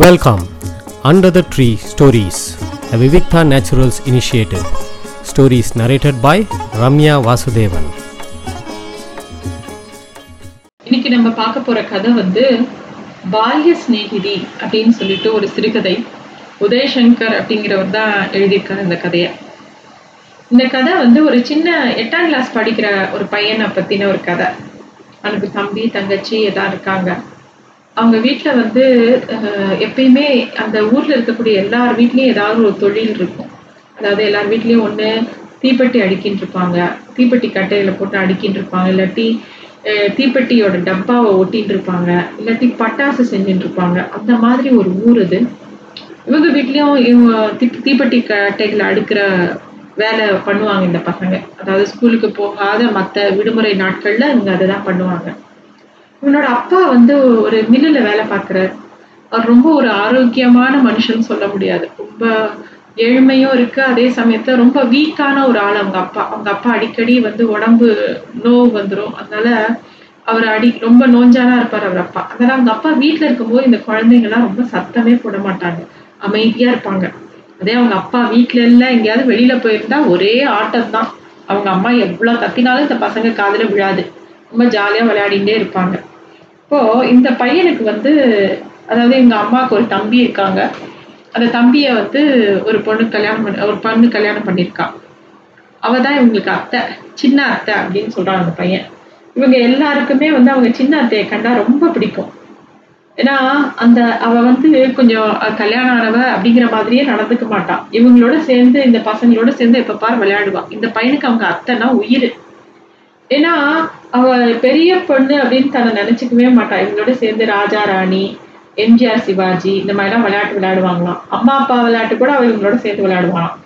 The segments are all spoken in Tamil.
Welcome under the tree stories a Vivikta naturals initiative Stories narrated by Ramya Vasudevan இன்னைக்கு நம்ம பார்க்க போற கதை வந்து பால்ய சிநேகிதி அப்படின்னு சொல்லிட்டு ஒரு சிறுகதை. உதயசங்கர் அப்படிங்கிறவர் தான் எழுதியிருக்கார் இந்த கதையை. இந்த கதை வந்து ஒரு சின்ன எட்டாம் கிளாஸ் படிக்கிற ஒரு பையனை பத்தின ஒரு கதை. அவனுக்கு தம்பி தங்கச்சி எல்லாம் இருக்காங்க. அவங்க வீட்டில் வந்து எப்பயுமே அந்த ஊர்ல இருக்கக்கூடிய எல்லார் வீட்லயும் ஏதாவது ஒரு தொழில் இருக்கும். அதாவது எல்லார் வீட்லயும் ஒண்ணு தீப்பெட்டி அடிக்கின்னு இருப்பாங்க. தீப்பெட்டி கட்டையில போட்டு அடிக்கின்னு இருப்பாங்க. இல்லாட்டி தீப்பெட்டியோட டப்பாவை ஒட்டின்னு இருப்பாங்க. இல்லாட்டி பட்டாசு செஞ்சுட்டு இருப்பாங்க. அந்த மாதிரி ஒரு ஊர் இது இவங்க வீட்லயும் இவங்க தீ- தீப்பெட்டி கட்டைகளை அடுக்கிற வேலை பண்ணுவாங்க இந்த பசங்க. அதாவது ஸ்கூலுக்கு போகாத மற்ற விடுமுறை நாட்கள்ல இவங்க அதை தான் பண்ணுவாங்க. உன்னோட அப்பா வந்து ஒரு மில்லுல வேலை பார்க்குறாரு. அவர் ரொம்ப ஒரு ஆரோக்கியமான மனுஷன் சொல்ல முடியாது. ரொம்ப ஏழ்மையும் இருக்கு. அதே சமயத்துல ரொம்ப வீக்கான ஒரு ஆள் அவங்க அப்பா. அவங்க அப்பா அடிக்கடி வந்து உடம்பு நோவு வந்துடும் அதனால அவர் அடி ரொம்ப நோஞ்சானா இருப்பார் அவர் அப்பா. அதனால அவங்க அப்பா வீட்டுல இருக்கும்போது இந்த குழந்தைங்கலாம் ரொம்ப சத்தமே போட மாட்டாங்க. அமைதியா இருப்பாங்க. அதே அவங்க அப்பா வீட்டுல இல்ல எங்கேயாவது வெளியில போயிருந்தா ஒரே ஆட்டம் தான். அவங்க அம்மா எவ்வளவு கத்தினாலும் இந்த பசங்க காதல விழாது. ரொம்ப ஜாலியா விளையாடிட்டே இருப்பாங்க. இப்போ இந்த பையனுக்கு வந்து அதாவது எங்க அம்மாவுக்கு ஒரு தம்பி இருக்காங்க. அந்த தம்பிய வந்து ஒரு பொண்ணு கல்யாணம் பண்ண ஒரு பொண்ணு கல்யாணம் பண்ணியிருக்கான் அவ தான் இவங்களுக்கு அத்தை சின்ன அத்தை அப்படின்னு சொல்றான் அந்த பையன். இவங்க எல்லாருக்குமே வந்து அவங்க சின்ன அத்தையை கண்டா ரொம்ப பிடிக்கும். ஏன்னா அந்த அவ வந்து கொஞ்சம் கல்யாணம் ஆனவ அப்படிங்கிற மாதிரியே நடந்துக்க மாட்டான். இவங்களோட சேர்ந்து இந்த பசங்களோட சேர்ந்து எப்ப பார் விளையாடுவான். இந்த பையனுக்கு அவங்க அத்தைனா உயிர். ஏன்னா அவ பெரிய பொண்ணு அப்படின்னு தன்னை நினைச்சுக்கவே மாட்டா. இவங்களோட சேர்ந்து ராஜா ராணி எம்ஜிஆர் சிவாஜி இந்த மாதிரிலாம் விளையாட்டு விளையாடுவாங்களாம். அம்மா அப்பா விளையாட்டு கூட அவ இவங்களோட சேர்ந்து விளையாடுவாங்களாம்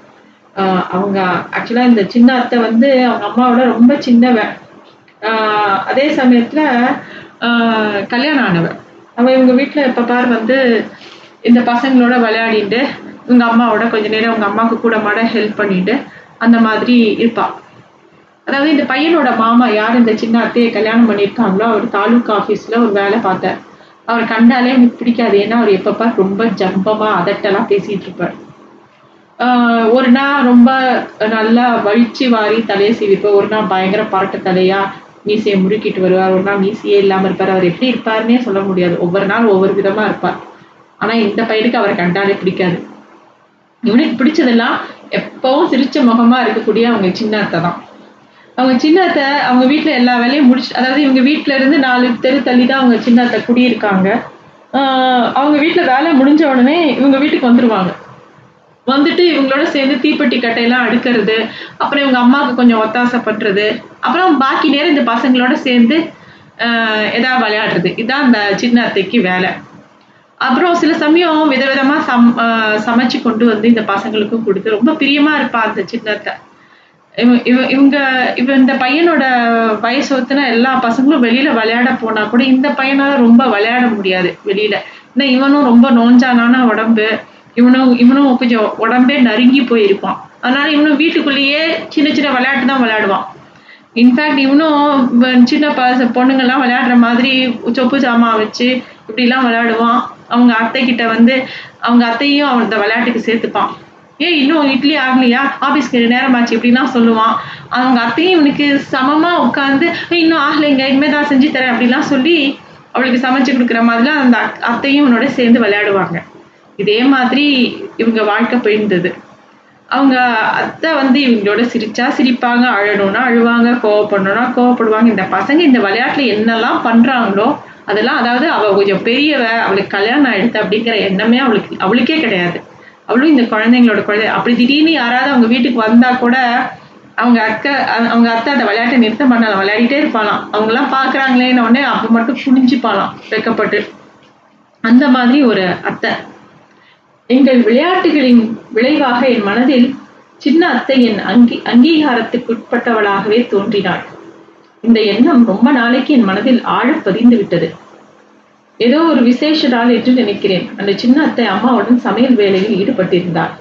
அவங்க ஆக்சுவலாக இந்த சின்ன அத்தை வந்து அவங்க அம்மாவோட ரொம்ப சின்னவ. அதே சமயத்தில் கல்யாணம் ஆனவ. அவள் இவங்க வீட்டில் எப்போ பார் வந்து இந்த பசங்களோட விளையாடிட்டு இவங்க அம்மாவோட கொஞ்ச நேரம் அவங்க அம்மாவுக்கு கூட மாட ஹெல்ப் பண்ணிட்டு அந்த மாதிரி இருப்பாள் அதாவது இந்த பையனோட மாமா யார்? இந்த சின்ன அத்தையை கல்யாணம் பண்ணியிருக்காங்களோ அவர் தாலுக் ஆஃபீஸில் ஒரு வேலை பார்த்தார். அவர் கண்டாலே எனக்கு பிடிக்காது. ஏன்னா அவர் எப்பப்பா ரொம்ப ஜம்பமாக அதட்டெல்லாம் பேசிகிட்டு இருப்பார். ஒரு நாள் ரொம்ப நல்லா வழிச்சு வாரி தலையை சீவிப்பார் ஒரு நாள் பயங்கர பரட்ட தலையாக மீசையை முறுக்கிட்டு வருவார். ஒரு நாள் மீசையே இல்லாமல் இருப்பார். அவர் எப்படி இருப்பாருன்னே சொல்ல முடியாது. ஒவ்வொரு நாள் ஒவ்வொரு விதமாக இருப்பார். ஆனால் இந்த பையனுக்கு அவரை கண்டாலே பிடிக்காது. இவனுக்கு பிடிச்சதெல்லாம் எப்பவும் சிரிச்ச முகமாக இருக்கக்கூடிய அவங்க சின்ன அத்தை தான் அவங்க சின்ன அத்தை அவங்க வீட்டில் எல்லா வேலையும் முடிச்சு அதாவது இவங்க வீட்டில இருந்து நாலு தெரு தள்ளி தான் அவங்க சின்ன அத்தை குடியிருக்காங்க. ஆஹ் அவங்க வீட்டில் வேலை முடிஞ்ச உடனே இவங்க வீட்டுக்கு வந்துருவாங்க. வந்துட்டு இவங்களோட சேர்ந்து தீப்பெட்டி கட்டையெல்லாம் அடுக்கிறது அப்புறம் இவங்க அம்மாவுக்கு கொஞ்சம் ஒத்தாசை பண்றது அப்புறம் பாக்கி நேரம் இந்த பசங்களோட சேர்ந்து ஆஹ் ஏதாவது விளையாடுறது. இதுதான் அந்த சின்ன அத்தைக்கு வேலை. அப்புறம் சில சமயம் விதவிதமா சம் சமைச்சு கொண்டு வந்து இந்த பசங்களுக்கும் கொடுத்து ரொம்ப பிரியமா இருப்பா அந்த சின்னத்தை இவங்க இவ இந்த பையனோட வயசு ஒத்துனா எல்லா பசங்களும் வெளியில விளையாட போனா கூட இந்த பையனால ரொம்ப விளையாட முடியாது வெளியில. ஏன்னா இவனும் ரொம்ப நோஞ்சானான உடம்பு. இவனும் இவனும் கொஞ்சம் உடம்பே நறுங்கி போயிருப்பான். அதனால இவனும் வீட்டுக்குள்ளேயே சின்ன சின்ன விளையாட்டு தான் விளையாடுவான். இன்ஃபேக்ட் இவனும் சின்ன பச பொண்ணுங்கெல்லாம் விளையாடுற மாதிரி சொப்பு சாமான் வச்சு இப்படிலாம் விளையாடுவான். அவங்க அத்தை கிட்ட வந்து அவங்க அத்தையும் அவன் இந்த விளையாட்டுக்கு சேர்த்துப்பான். ஏய் இன்னும் இட்லி ஆகலையா? ஆஃபீஸ்க்கு நேரம் ஆச்சு இப்படிலாம் சொல்லுவான். அவங்க அத்தையும் இவனுக்கு சமமாக உட்காந்து இன்னும் ஆகலைங்க இனிமேல் தான் செஞ்சு தரேன் அப்படிலாம் சொல்லி அவளுக்கு சமைச்சு கொடுக்குற மாதிரிலாம் அந்த அக்- அத்தையும் இவனோட சேர்ந்து விளையாடுவாங்க. இதே மாதிரி இவங்க வாழ்க்கை போயிருந்தது. அவங்க அத்தை வந்து இவங்களோட சிரிச்சா சிரிப்பாங்க அழணும்னா அழுவாங்க கோவப்படணும்னா கோவப்படுவாங்க. இந்த பசங்க இந்த விளையாட்டில் என்னெல்லாம் பண்ணுறாங்களோ அதெல்லாம் அதாவது அவள் கொஞ்சம் பெரியவ அவளுக்கு கல்யாணம் ஆயிடுத்து அப்படிங்கிற எண்ணமே அவளுக்கு அவளுக்கே கிடையாது. அவளும் இந்த குழந்தைங்களோட குழந்தை. அப்படி திடீர்னு யாராவது அவங்க வீட்டுக்கு வந்தா கூட அவங்க அக்கா அவங்க அத்தை அந்த விளையாட்டை நிறுத்த மாட்டாங்க விளையாடிட்டே இருப்பாளாம். அவங்க எல்லாம் பாக்குறாங்களேன்னு உடனே அப்ப மட்டும் புனிஞ்சுப்பாளாம் வெக்கப்பட்டு. அந்த மாதிரி ஒரு அத்தை. எங்கள் விளையாட்டுகளின் விளைவாக என் மனதில் சின்ன அத்தை என் அங்கீ அங்கீகாரத்துக்குட்பட்டவளாகவே தோன்றினாள். இந்த எண்ணம் ரொம்ப நாளைக்கு என் மனதில் ஆழ பதிந்து விட்டது. ஏதோ ஒரு விசேஷ நாள் என்று நினைக்கிறேன். அந்த சின்ன அத்தை அம்மாவுடன் சமையல் வேலையில் ஈடுபட்டிருந்தார்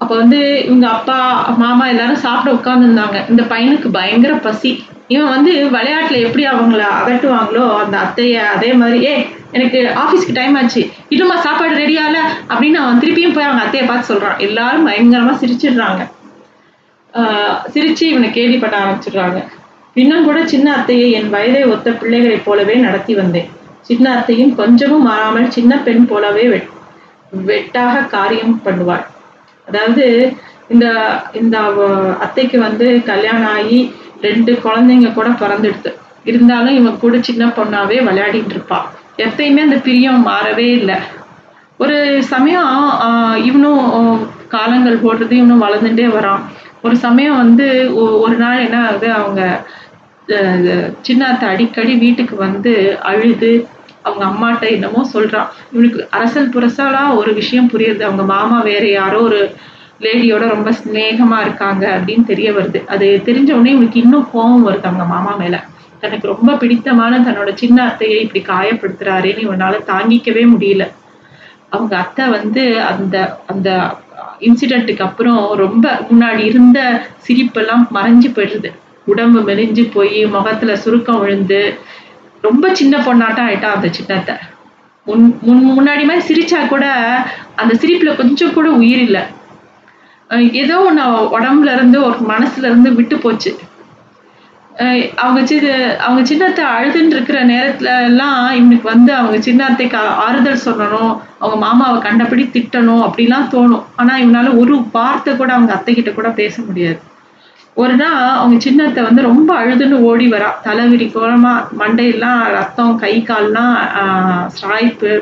அப்போ வந்து இவங்க அப்பா மாமா எல்லாரும் சாப்பிட உட்காந்துருந்தாங்க இந்த பையனுக்கு பயங்கர பசி. இவன் வந்து விளையாட்டுல எப்படி அவங்கள அகட்டுவாங்களோ அந்த அத்தைய அதே மாதிரி ஏ எனக்கு ஆஃபீஸ்க்கு டைம் ஆச்சு. இன்னுமா சாப்பாடு ரெடி ஆகல அப்படின்னு அவன் திருப்பியும் போய் அவங்க அத்தையை பார்த்து சொல்றான். எல்லாரும் பயங்கரமா சிரிச்சிடுறாங்க. சிரிச்சு இவனை கேள்விப்பட பண்ண ஆரம்பிச்சிடுறாங்க. இன்னும் கூட சின்ன அத்தையை என் வயதை ஒத்த பிள்ளைகளைப் போலவே நடத்தி வந்தேன். சின்ன அத்தையும் கொஞ்சமும் மாறாமல் சின்ன பெண் போலவே வெட் வெட்டாக காரியம் பண்ணுவாள். அதாவது இந்த இந்த அத்தைக்கு வந்து கல்யாணம் ஆகி ரெண்டு குழந்தைங்க கூட பிறந்துடுது இருந்தாலும் இவன் கூட சின்ன பொண்ணாவே விளையாடிட்டு இருப்பான் எப்பயுமே அந்த பிரியம் மாறவே இல்லை. ஒரு சமயம் இவனும் காலங்கள் போடுறது இவனும் வளர்ந்துட்டே வரான். ஒரு சமயம் வந்து ஒ- ஒரு நாள் என்ன ஆகுது அவங்க சின்ன அத்தை அடிக்கடி வீட்டுக்கு வந்து அழுது அவங்க அம்மாட்ட என்னமோ சொல்றான் இவனுக்கு அரசல் புரசலா ஒரு விஷயம் புரியுது. அவங்க மாமா வேற யாரோ ஒரு லேடியோட ரொம்ப சிநேகமா இருக்காங்க அப்படின்னு தெரிய வருது. அது தெரிஞ்ச உடனே இவனுக்கு இன்னும் கோபம் வருது அவங்க மாமா மேல. தனக்கு ரொம்ப பிடித்தமான தன்னோட சின்ன அத்தையை இப்படி காயப்படுத்துறாருன்னு இவனால தாங்கிக்கவே முடியல. அவங்க அத்தை வந்து அந்த அந்த இன்சிடென்ட்டுக்கு அப்புறம் ரொம்ப முன்னாடி இருந்த சிரிப்பெல்லாம் மறைஞ்சு போயிடுது. உடம்பு மெலிஞ்சு போய் முகத்துல சுருக்கம் விழுந்து ரொம்ப சின்ன பொண்ணாட்டம் ஆயிட்டா அந்த சின்னத்தை. முன் முன் முன்னாடி மாதிரி சிரிச்சா கூட அந்த சிரிப்புல கொஞ்சம் கூட உயிர் இல்லை. ஏதோ ஒன்று உடம்புல இருந்து ஒரு மனசுல இருந்து விட்டு போச்சு. அவங்க சி அவங்க சின்னத்தை அழுதுன்னு இருக்கிற நேரத்துல எல்லாம் இவனுக்கு வந்து அவங்க சின்னத்தைக்கு ஆறுதல் சொல்லணும் அவங்க மாமாவை கண்டபடி திட்டணும் அப்படிலாம் தோணும். ஆனா இவனால ஒரு வார்த்தை கூட அவங்க அத்தை கிட்ட கூட பேச முடியாது. ஒரு நாள் அவங்க சின்னத்தை வந்து ரொம்ப அழுதுன்னு ஓடி வரா. தலைவிரி கோலமா மண்டையெல்லாம் ரத்தம் கை கால்லாம் ஸ்ட்ராய்ப்பு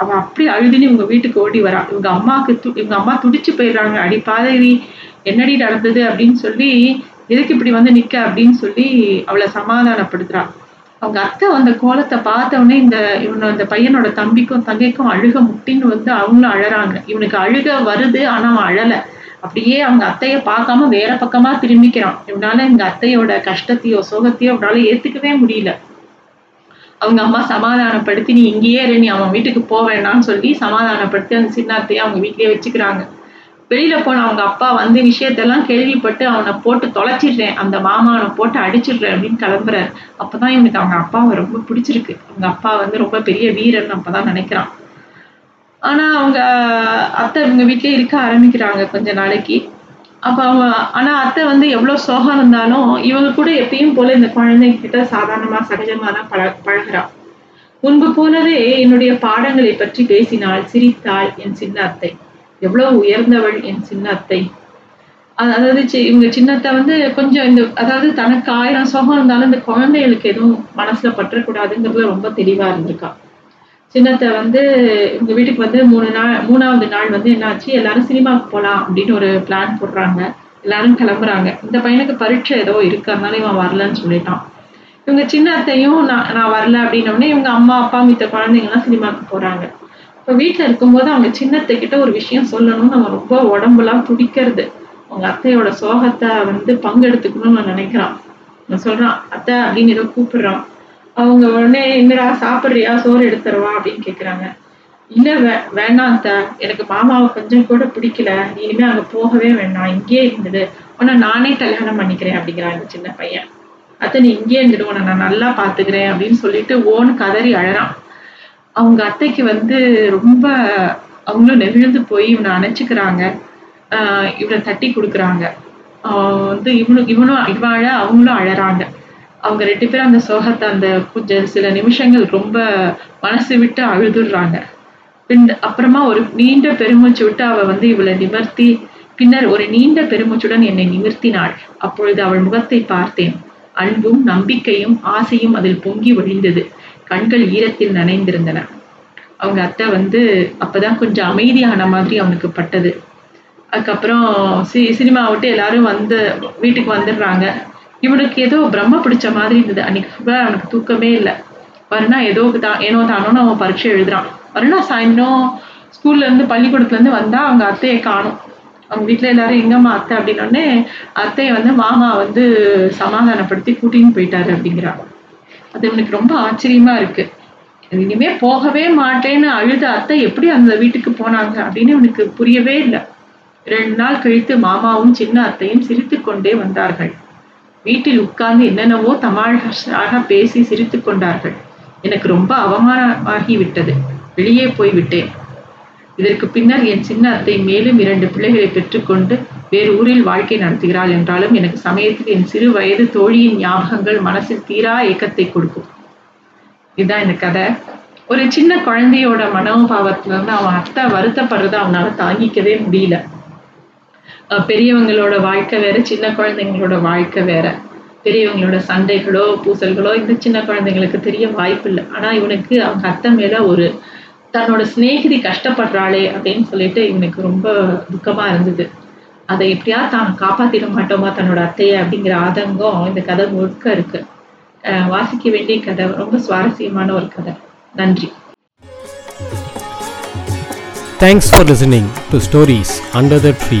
அவ அப்படி அழுதுன்னு இவங்க வீட்டுக்கு ஓடி வரா. இவங்க அம்மாவுக்கு து இவங்க அம்மா துடிச்சு போயிடுறாங்க. அடி பாதவி என்னடி நடந்தது அப்படின்னு சொல்லி எதுக்கு இப்படி வந்து நிக்க அப்படின்னு சொல்லி அவளை சமாதானப்படுத்துறா. அவங்க அத்தை அந்த கோலத்தை பார்த்தவொடனே இந்த இவனோட அந்த பையனோட தம்பிக்கும் தங்கைக்கும் அழுக முட்டின்னு வந்து அவங்களும் அழறாங்க. இவனுக்கு அழுக வருது ஆனா அவன் அழலை. அப்படியே அவங்க அத்தைய பார்க்காம வேற பக்கமா திரும்பிக்கிறான். இவனால இந்த அத்தையோட கஷ்டத்தையோ சோகத்தையோ அவனால ஏத்துக்கவே முடியல. அவங்க அம்மா சமாதானப்படுத்தி நீ இங்கேயே இரு நீ அவன் வீட்டுக்கு போக சொல்லி சமாதானப்படுத்தி அந்த சின்ன அத்தையை அவங்க வீட்லயே வச்சுக்கிறாங்க. வெளியில போன அவங்க அப்பா வந்து விஷயத்தெல்லாம் கேள்விப்பட்டு அவனை போட்டு தொலைச்சிடுறேன் அந்த மாமாவனை போட்டு அடிச்சிடுறேன் அப்படின்னு கிளம்புறாரு. அப்பதான் இவனுக்கு அவங்க அப்பாவை ரொம்ப பிடிச்சிருக்கு. அவங்க அப்பா வந்து ரொம்ப பெரிய வீரன் அப்பதான் நினைக்கிறான். ஆனா அவங்க அத்தை இவங்க வீட்டிலே இருக்க ஆரம்பிக்கிறாங்க கொஞ்ச நாளைக்கு. அப்ப அவங்க ஆனா அத்தை வந்து எவ்வளவு சோகம் இருந்தாலும் இவங்க கூட எப்பயும் போல இந்த குழந்தைங்க கிட்ட சாதாரணமா சகஜமா தான் பழ பழகிறான் முன்பு போலவே என்னுடைய பாடங்களை பற்றி பேசினாள் சிரித்தாள் என் சின்ன அத்தை. எவ்வளவு உயர்ந்தவள் என் சின்ன அத்தை. அதாவது சி- இவங்க சின்னத்தை வந்து கொஞ்சம் இந்த அதாவது தனக்கு ஆயிரம் சோகம் இருந்தாலும் இந்த குழந்தைகளுக்கு எதுவும் மனசுல பற்றக்கூடாதுங்கிறதுல ரொம்ப தெளிவா இருந்திருக்கா. சின்னத்தை வந்து எங்க வீட்டுக்கு வந்து மூணு நாள் மூணாவது நாள் வந்து என்னாச்சு? எல்லாரும் சினிமாவுக்கு போலாம் அப்படின்னு ஒரு பிளான் போடுறாங்க. எல்லாரும் கிளம்புறாங்க. இந்த பையனுக்கு பரீட்சை ஏதோ இருக்கு. அதனால இவன் வரலன்னு சொல்லிட்டான். இவங்க சின்ன அத்தையும் நான் நான் வரல அப்படின்ன உடனே இவங்க அம்மா அப்பா மித்த குழந்தைங்கலாம் சினிமாவுக்கு போறாங்க. இப்போ வீட்டில் இருக்கும்போது அவங்க சின்னத்தை கிட்ட ஒரு விஷயம் சொல்லணும்னு நம்ம ரொம்ப உடம்புலாம் துடிக்கிறது. அவங்க அத்தையோட சோகத்தை வந்து பங்கெடுத்துக்கணும்னு நான் நினைக்கிறான். நான் சொல்றான் அத்தை அப்படின்னு ஏதோ கூப்பிடுறான். அவங்க உடனே என்னடா சாப்பிட்றியா? சோறு எடுத்துறவா அப்படின்னு கேட்குறாங்க இல்லை வே வேணாம் அத்தை. எனக்கு மாமாவை கொஞ்சம் கூட பிடிக்கல. நீ அங்கே போகவே வேண்டாம். இங்கேயே இருந்துடு. உன்னை நானே கல்யாணம் பண்ணிக்கிறேன் அப்படிங்கிறான் சின்ன பையன். அத்தை நீ இங்கேயே இருந்துடு. உன்னை நான் நல்லா பார்த்துக்கிறேன் அப்படின்னு சொல்லிட்டு ஓன் கதறி அழறான். அவங்க அத்தைக்கு வந்து ரொம்ப அவங்களும் நெகிழ்ந்து போய் இவனை அணைச்சிக்கிறாங்க. இவனை தட்டி கொடுக்குறாங்க. வந்து இவனு இவனும் இவன் அழ அவங்களும் அழறாங்க. அவங்க ரெண்டு பேரும் அந்த சோகத்தை அந்த கொஞ்சம் சில நிமிஷங்கள் ரொம்ப மனசு விட்டு அழுதுடுறாங்க. பின் அப்புறமா ஒரு நீண்ட பெருமூச்சு விட்டு அவள் வந்து இவளை நிமர்த்தி பின்னர் ஒரு நீண்ட பெருமூச்சுடன் என்னை நிமிர்த்தினாள். அப்பொழுது அவள் முகத்தை பார்த்தேன். அன்பும் நம்பிக்கையும் ஆசையும் அதில் பொங்கி வழிந்தது கண்கள் ஈரத்தில் நனைந்திருந்தன. அவங்க அத்தை வந்து அப்பதான் கொஞ்சம் அமைதியான மாதிரி அவனுக்கு பட்டது. அதுக்கப்புறம் சி சினிமா விட்டு எல்லாரும் வந்து வீட்டுக்கு வந்துடுறாங்க. இவனுக்கு ஏதோ பிரம்ம பிடிச்ச மாதிரி இருந்தது. அன்னைக்கு ஃபுல்லாக அவனுக்கு தூக்கமே இல்லை. வருணா ஏதோ தான் ஏனோ தானோன்னு அவன் பரீட்சை எழுதுறான். வருணா சாயந்தரம் ஸ்கூல்லேருந்து பள்ளிக்கூடத்துலேருந்து வந்தால் அவங்க அத்தையை காணும். அவங்க வீட்டில் எல்லாரும் எங்கம்மா அத்தை? அப்படின்னோடனே அத்தையை வந்து மாமா வந்து சமாதானப்படுத்தி கூட்டின்னு போயிட்டாரு அப்படிங்கிறாங்க அது இவனுக்கு ரொம்ப ஆச்சரியமா இருக்கு. இனிமே போகவே மாட்டேன்னு அழுத அத்தை எப்படி அந்த வீட்டுக்கு போனாங்க? அப்படின்னு இவனுக்கு புரியவே இல்லை. ரெண்டு நாள் கழித்து மாமாவும் சின்ன அத்தையும் சிரித்து கொண்டே வந்தார்கள். வீட்டில் உட்கார்ந்து என்னென்னவோ தமாஷாக பேசி சிரித்து கொண்டார்கள். எனக்கு ரொம்ப அவமானமாகி விட்டது வெளியே போய்விட்டேன் இதற்கு பின்னர் என் சின்ன அத்தை மேலும் இரண்டு பிள்ளைகளை பெற்றுக்கொண்டு வேறு ஊரில் வாழ்க்கை நடத்துகிறாள் என்றாலும் எனக்கு சமயத்தில் என் சிறு வயது தோழியின் ஞாபகங்கள் மனசில் தீரா ஏக்கத்தை கொடுக்கும். இதுதான் இந்த கதை. ஒரு சின்ன குழந்தையோட மனோபாவத்துல இருந்து அவன் அத்தை வருத்தப்படுறத அவனால தாங்கிக்கவே முடியல. பெரியவங்களோட வாழ்க்கை வேற சின்ன குழந்தைங்களோட வாழ்க்கை வேற. பெரியவங்களோட சண்டைகளோ பூசல்களோ இந்த சின்ன குழந்தைங்களுக்கு தெரிய வாய்ப்பு இல்லை. ஆனா இவனுக்கு அவங்க அத்தை மேல ஒரு தன்னோட சிநேகிதி கஷ்டப்படுறாளே அப்படின்னு சொல்லிட்டு இவனுக்கு ரொம்ப துக்கமா இருந்தது. அதை எப்படியா தான் காப்பாத்திட மாட்டோமா தன்னோட அத்தையை அப்படிங்கிற ஆதங்கம் இந்த கதை முழுக்க இருக்கு. வாசிக்க வேண்டிய கதை ரொம்ப சுவாரஸ்யமான ஒரு கதை. நன்றி. Thanks for listening to stories under the tree